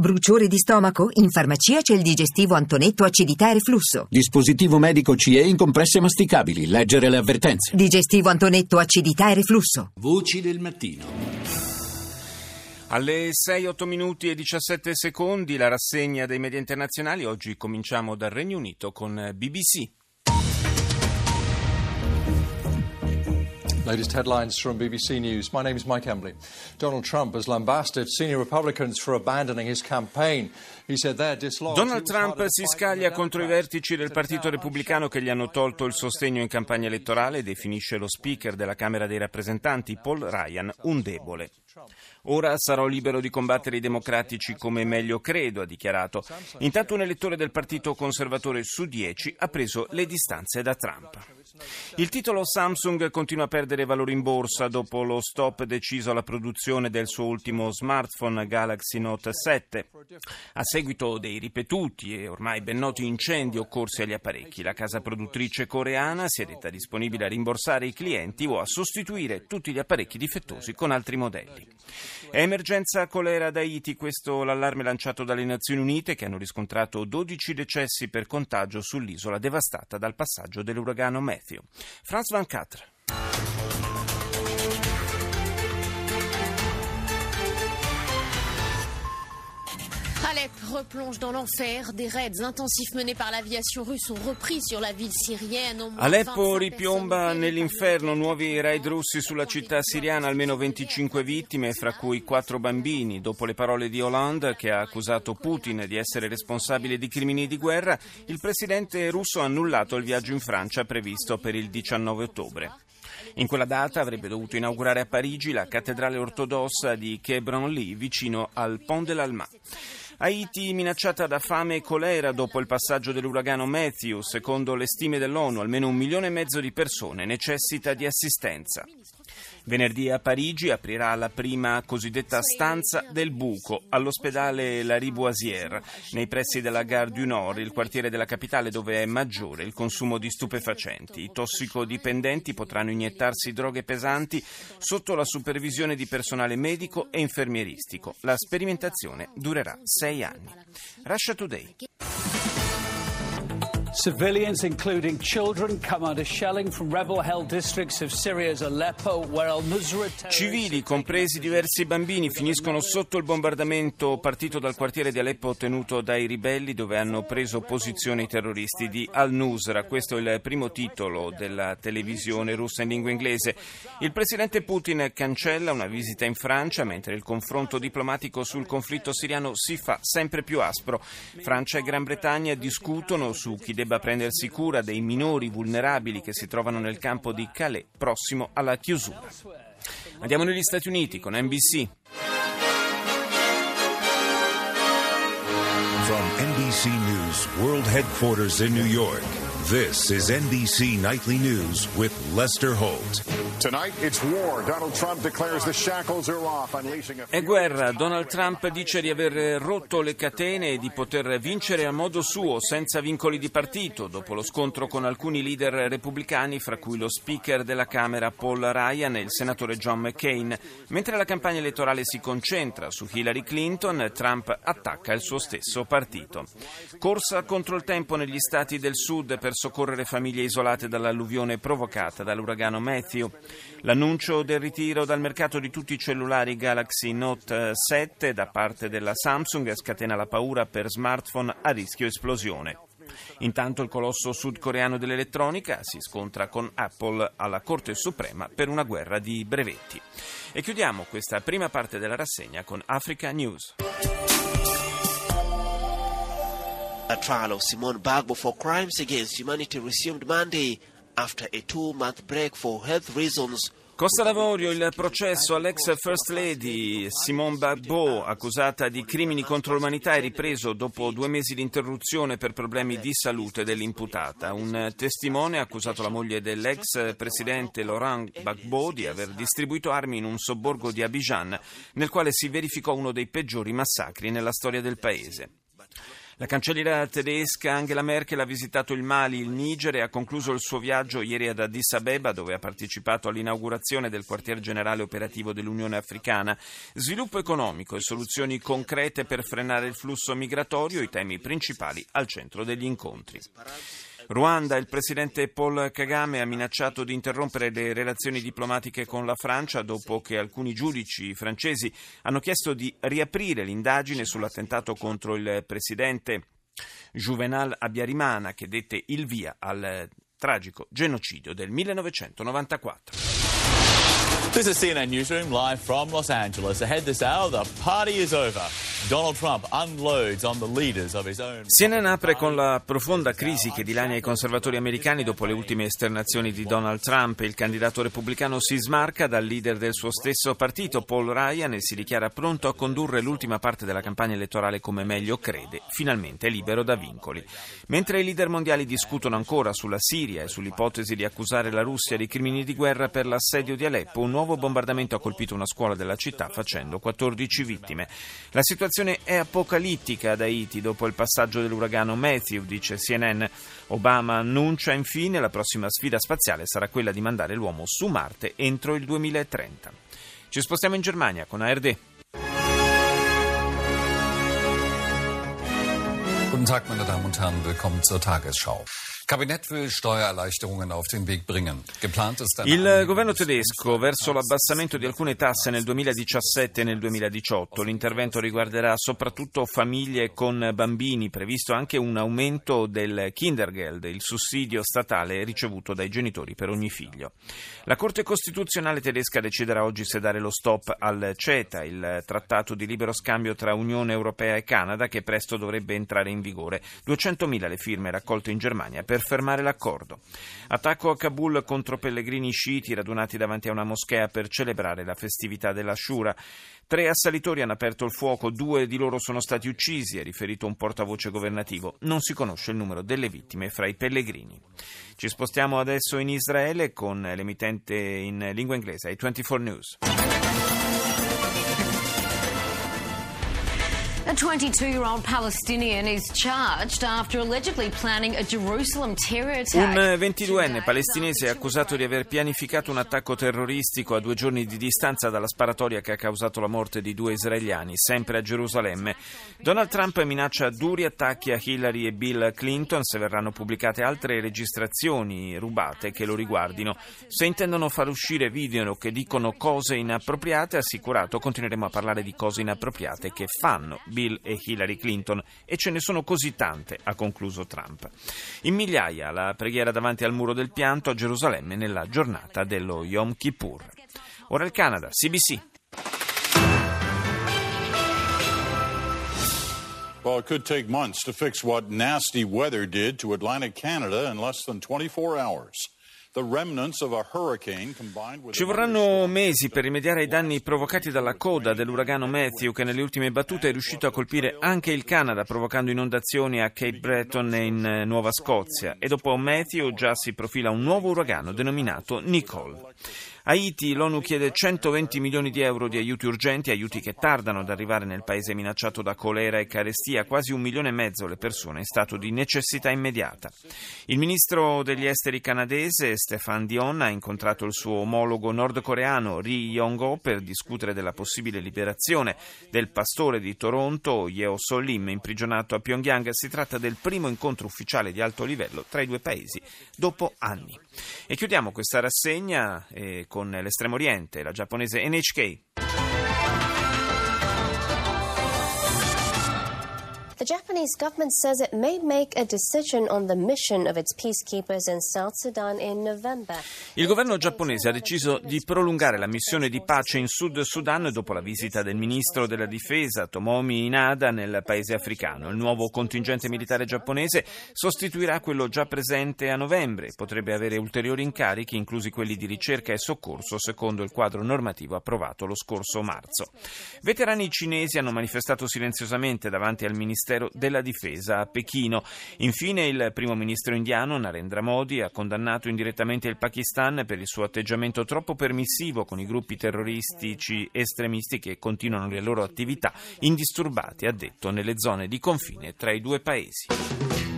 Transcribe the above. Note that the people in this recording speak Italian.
Bruciore di stomaco? In farmacia c'è il digestivo Antonetto acidità e reflusso. Dispositivo medico CE in compresse masticabili. Leggere le avvertenze. Digestivo Antonetto acidità e reflusso. Voci del mattino. Alle 6, 8 minuti e 17 secondi la rassegna dei media internazionali. Oggi cominciamo dal Regno Unito con BBC. Latest headlines from BBC News. My name is Mike Embley. Donald Trump has lambasted senior Republicans for abandoning his campaign. Donald Trump si scaglia contro i vertici del Partito Repubblicano che gli hanno tolto il sostegno in campagna elettorale e definisce lo speaker della Camera dei rappresentanti, Paul Ryan, un debole. Ora sarò libero di combattere i democratici come meglio credo, ha dichiarato. Intanto un elettore del Partito Conservatore su dieci ha preso le distanze da Trump. Il titolo Samsung continua a perdere valore in borsa dopo lo stop deciso alla produzione del suo ultimo smartphone Galaxy Note 7. A seguito dei ripetuti e ormai ben noti incendi occorsi agli apparecchi, la casa produttrice coreana si è detta disponibile a rimborsare i clienti o a sostituire tutti gli apparecchi difettosi con altri modelli. Emergenza colera ad Haiti, questo l'allarme lanciato dalle Nazioni Unite che hanno riscontrato 12 decessi per contagio sull'isola devastata dal passaggio dell'uragano Matthew. Franz Van Catre. Replonge dans l'enfer. Des raids intensifs menés par l'aviation russe ont repris sur la ville sirienne. Aleppo ripiomba nell'inferno. Nuovi raid russi sulla città siriana, almeno 25 vittime, fra cui quattro bambini. Dopo le parole di Hollande, che ha accusato Putin di essere responsabile di crimini di guerra, il presidente russo ha annullato il viaggio in Francia previsto per il 19 ottobre. In quella data avrebbe dovuto inaugurare a Parigi la cattedrale ortodossa di Quebranly, vicino al Pont de l'Alma. Haiti minacciata da fame e colera dopo il passaggio dell'uragano Matthew. Secondo le stime dell'ONU, almeno un milione e mezzo di persone necessita di assistenza. Venerdì a Parigi aprirà la prima cosiddetta stanza del buco all'ospedale Lariboisière, nei pressi della Gare du Nord, il quartiere della capitale dove è maggiore il consumo di stupefacenti. I tossicodipendenti potranno iniettarsi droghe pesanti sotto la supervisione di personale medico e infermieristico. La sperimentazione durerà sei anni. Russia Today. Civilians, including children, come under shelling from rebel-held districts of Syria's Aleppo, where al-Nusra Civili, compresi diversi bambini, finiscono sotto il bombardamento partito dal quartiere di Aleppo tenuto dai ribelli dove hanno preso posizione i terroristi di al-Nusra. Questo è il primo titolo della televisione russa in lingua inglese. Il presidente Putin cancella una visita in Francia mentre il confronto diplomatico sul conflitto siriano si fa sempre più aspro. Francia e Gran Bretagna discutono su chi debba debba prendersi cura dei minori vulnerabili che si trovano nel campo di Calais, prossimo alla chiusura. Andiamo negli Stati Uniti con NBC. From NBC News World Headquarters in New York, this is NBC Nightly News with Lester Holt. È guerra. Donald Trump dice di aver rotto le catene e di poter vincere a modo suo, senza vincoli di partito, dopo lo scontro con alcuni leader repubblicani, fra cui lo speaker della Camera Paul Ryan e il senatore John McCain. Mentre la campagna elettorale si concentra su Hillary Clinton, Trump attacca il suo stesso partito. Corsa contro il tempo negli stati del sud per soccorrere famiglie isolate dall'alluvione provocata dall'uragano Matthew. L'annuncio del ritiro dal mercato di tutti i cellulari Galaxy Note 7 da parte della Samsung scatena la paura per smartphone a rischio esplosione. Intanto il colosso sudcoreano dell'elettronica si scontra con Apple alla Corte Suprema per una guerra di brevetti. E chiudiamo questa prima parte della rassegna con Africa News. A trial of Simone Bagbo for crimes against humanity resumed Monday after a two-month break for health reasons. Costa d'Avorio, il processo all'ex First Lady Simone Gbagbo, accusata di crimini contro l'umanità, è ripreso dopo due mesi di interruzione per problemi di salute dell'imputata. Un testimone ha accusato la moglie dell'ex presidente Laurent Gbagbo di aver distribuito armi in un sobborgo di Abidjan, nel quale si verificò uno dei peggiori massacri nella storia del paese. La cancelliera tedesca Angela Merkel ha visitato il Mali, il Niger e ha concluso il suo viaggio ieri ad Addis Abeba dove ha partecipato all'inaugurazione del quartier generale operativo dell'Unione Africana. Sviluppo economico e soluzioni concrete per frenare il flusso migratorio, i temi principali al centro degli incontri. Ruanda, il presidente Paul Kagame ha minacciato di interrompere le relazioni diplomatiche con la Francia dopo che alcuni giudici francesi hanno chiesto di riaprire l'indagine sull'attentato contro il presidente Juvenal Abiyarimana che dette il via al tragico genocidio del 1994. This is CNN Newsroom live from Los Angeles. Ahead this hour, the party is over. Donald Trump unloads on the leaders of his own. CNN apre con la profonda crisi che dilania i conservatori americani dopo le ultime esternazioni di Donald Trump. Il candidato repubblicano si smarca dal leader del suo stesso partito, Paul Ryan, e si dichiara pronto a condurre l'ultima parte della campagna elettorale come meglio crede, finalmente libero da vincoli. Mentre i leader mondiali discutono ancora sulla Siria e sull'ipotesi di accusare la Russia di crimini di guerra per l'assedio di Aleppo, un nuovo bombardamento ha colpito una scuola della città facendo 14 vittime. La situazione è apocalittica ad Haiti dopo il passaggio dell'uragano Matthew, dice CNN. Obama annuncia infine la prossima sfida spaziale sarà quella di mandare l'uomo su Marte entro il 2030. Ci spostiamo in Germania con ARD. Guten Tag, meine Damen und Herren, willkommen zur Tagesschau. Kabinett will Steuererleichterungen auf den Weg bringen. Geplant ist Il governo tedesco verso l'abbassamento di alcune tasse nel 2017 e nel 2018. L'intervento riguarderà soprattutto famiglie con bambini, previsto anche un aumento del Kindergeld, il sussidio statale ricevuto dai genitori per ogni figlio. La Corte Costituzionale tedesca deciderà oggi se dare lo stop al CETA, il trattato di libero scambio tra Unione Europea e Canada, che presto dovrebbe entrare in vigore. 200.000 le firme raccolte in Germania per per fermare l'accordo. Attacco a Kabul contro pellegrini sciiti radunati davanti a una moschea per celebrare la festività della Shura. Tre assalitori hanno aperto il fuoco, due di loro sono stati uccisi, ha riferito un portavoce governativo. Non si conosce il numero delle vittime fra i pellegrini. Ci spostiamo adesso in Israele con l'emittente in lingua inglese, i 24 News. A 22 year old Palestinian is charged after allegedly planning a Jerusalem terror attack. Un 22enne palestinese è accusato di aver pianificato un attacco terroristico a due giorni di distanza dalla sparatoria che ha causato la morte di due israeliani, sempre a Gerusalemme. Donald Trump minaccia duri attacchi a Hillary e Bill Clinton se verranno pubblicate altre registrazioni rubate che lo riguardino. Se intendono far uscire video che dicono cose inappropriate, assicurato continueremo a parlare di cose inappropriate che fanno Bill e Hillary Clinton e ce ne sono così tante, ha concluso Trump. In migliaia la preghiera davanti al muro del pianto a Gerusalemme nella giornata dello Yom Kippur. Ora il Canada, CBC. Well, it could take months to fix what nasty weather did to Atlantic Canada in less than 24 hours. Ci vorranno mesi per rimediare ai danni provocati dalla coda dell'uragano Matthew che nelle ultime battute è riuscito a colpire anche il Canada provocando inondazioni a Cape Breton e in eh, Nuova Scozia e dopo Matthew già si profila un nuovo uragano denominato Nicole. Haiti, l'ONU chiede 120 milioni di euro di aiuti urgenti, aiuti che tardano ad arrivare nel paese minacciato da colera e carestia, quasi un milione e mezzo le persone in stato di necessità immediata. Il ministro degli esteri canadese Stéphane Dion ha incontrato il suo omologo nordcoreano Ri Yong-ho per discutere della possibile liberazione del pastore di Toronto, Yeo Solim, imprigionato a Pyongyang. Si tratta del primo incontro ufficiale di alto livello tra i due paesi dopo anni. E chiudiamo questa rassegna eh, con l'estremo oriente, la giapponese NHK. The Japanese government says it may make a decision on the mission of its peacekeepers in South Sudan in November. Il governo giapponese ha deciso di prolungare la missione di pace in Sud Sudan dopo la visita del ministro della difesa Tomomi Inada nel paese africano. Il nuovo contingente militare giapponese sostituirà quello già presente a novembre e potrebbe avere ulteriori incarichi, inclusi quelli di ricerca e soccorso, secondo il quadro normativo approvato lo scorso marzo. Veterani cinesi hanno manifestato silenziosamente davanti al ministero Ministero della Difesa a Pechino. Infine il primo ministro indiano Narendra Modi ha condannato indirettamente il Pakistan per il suo atteggiamento troppo permissivo con i gruppi terroristici estremisti che continuano le loro attività indisturbate, ha detto, nelle zone di confine tra i due paesi.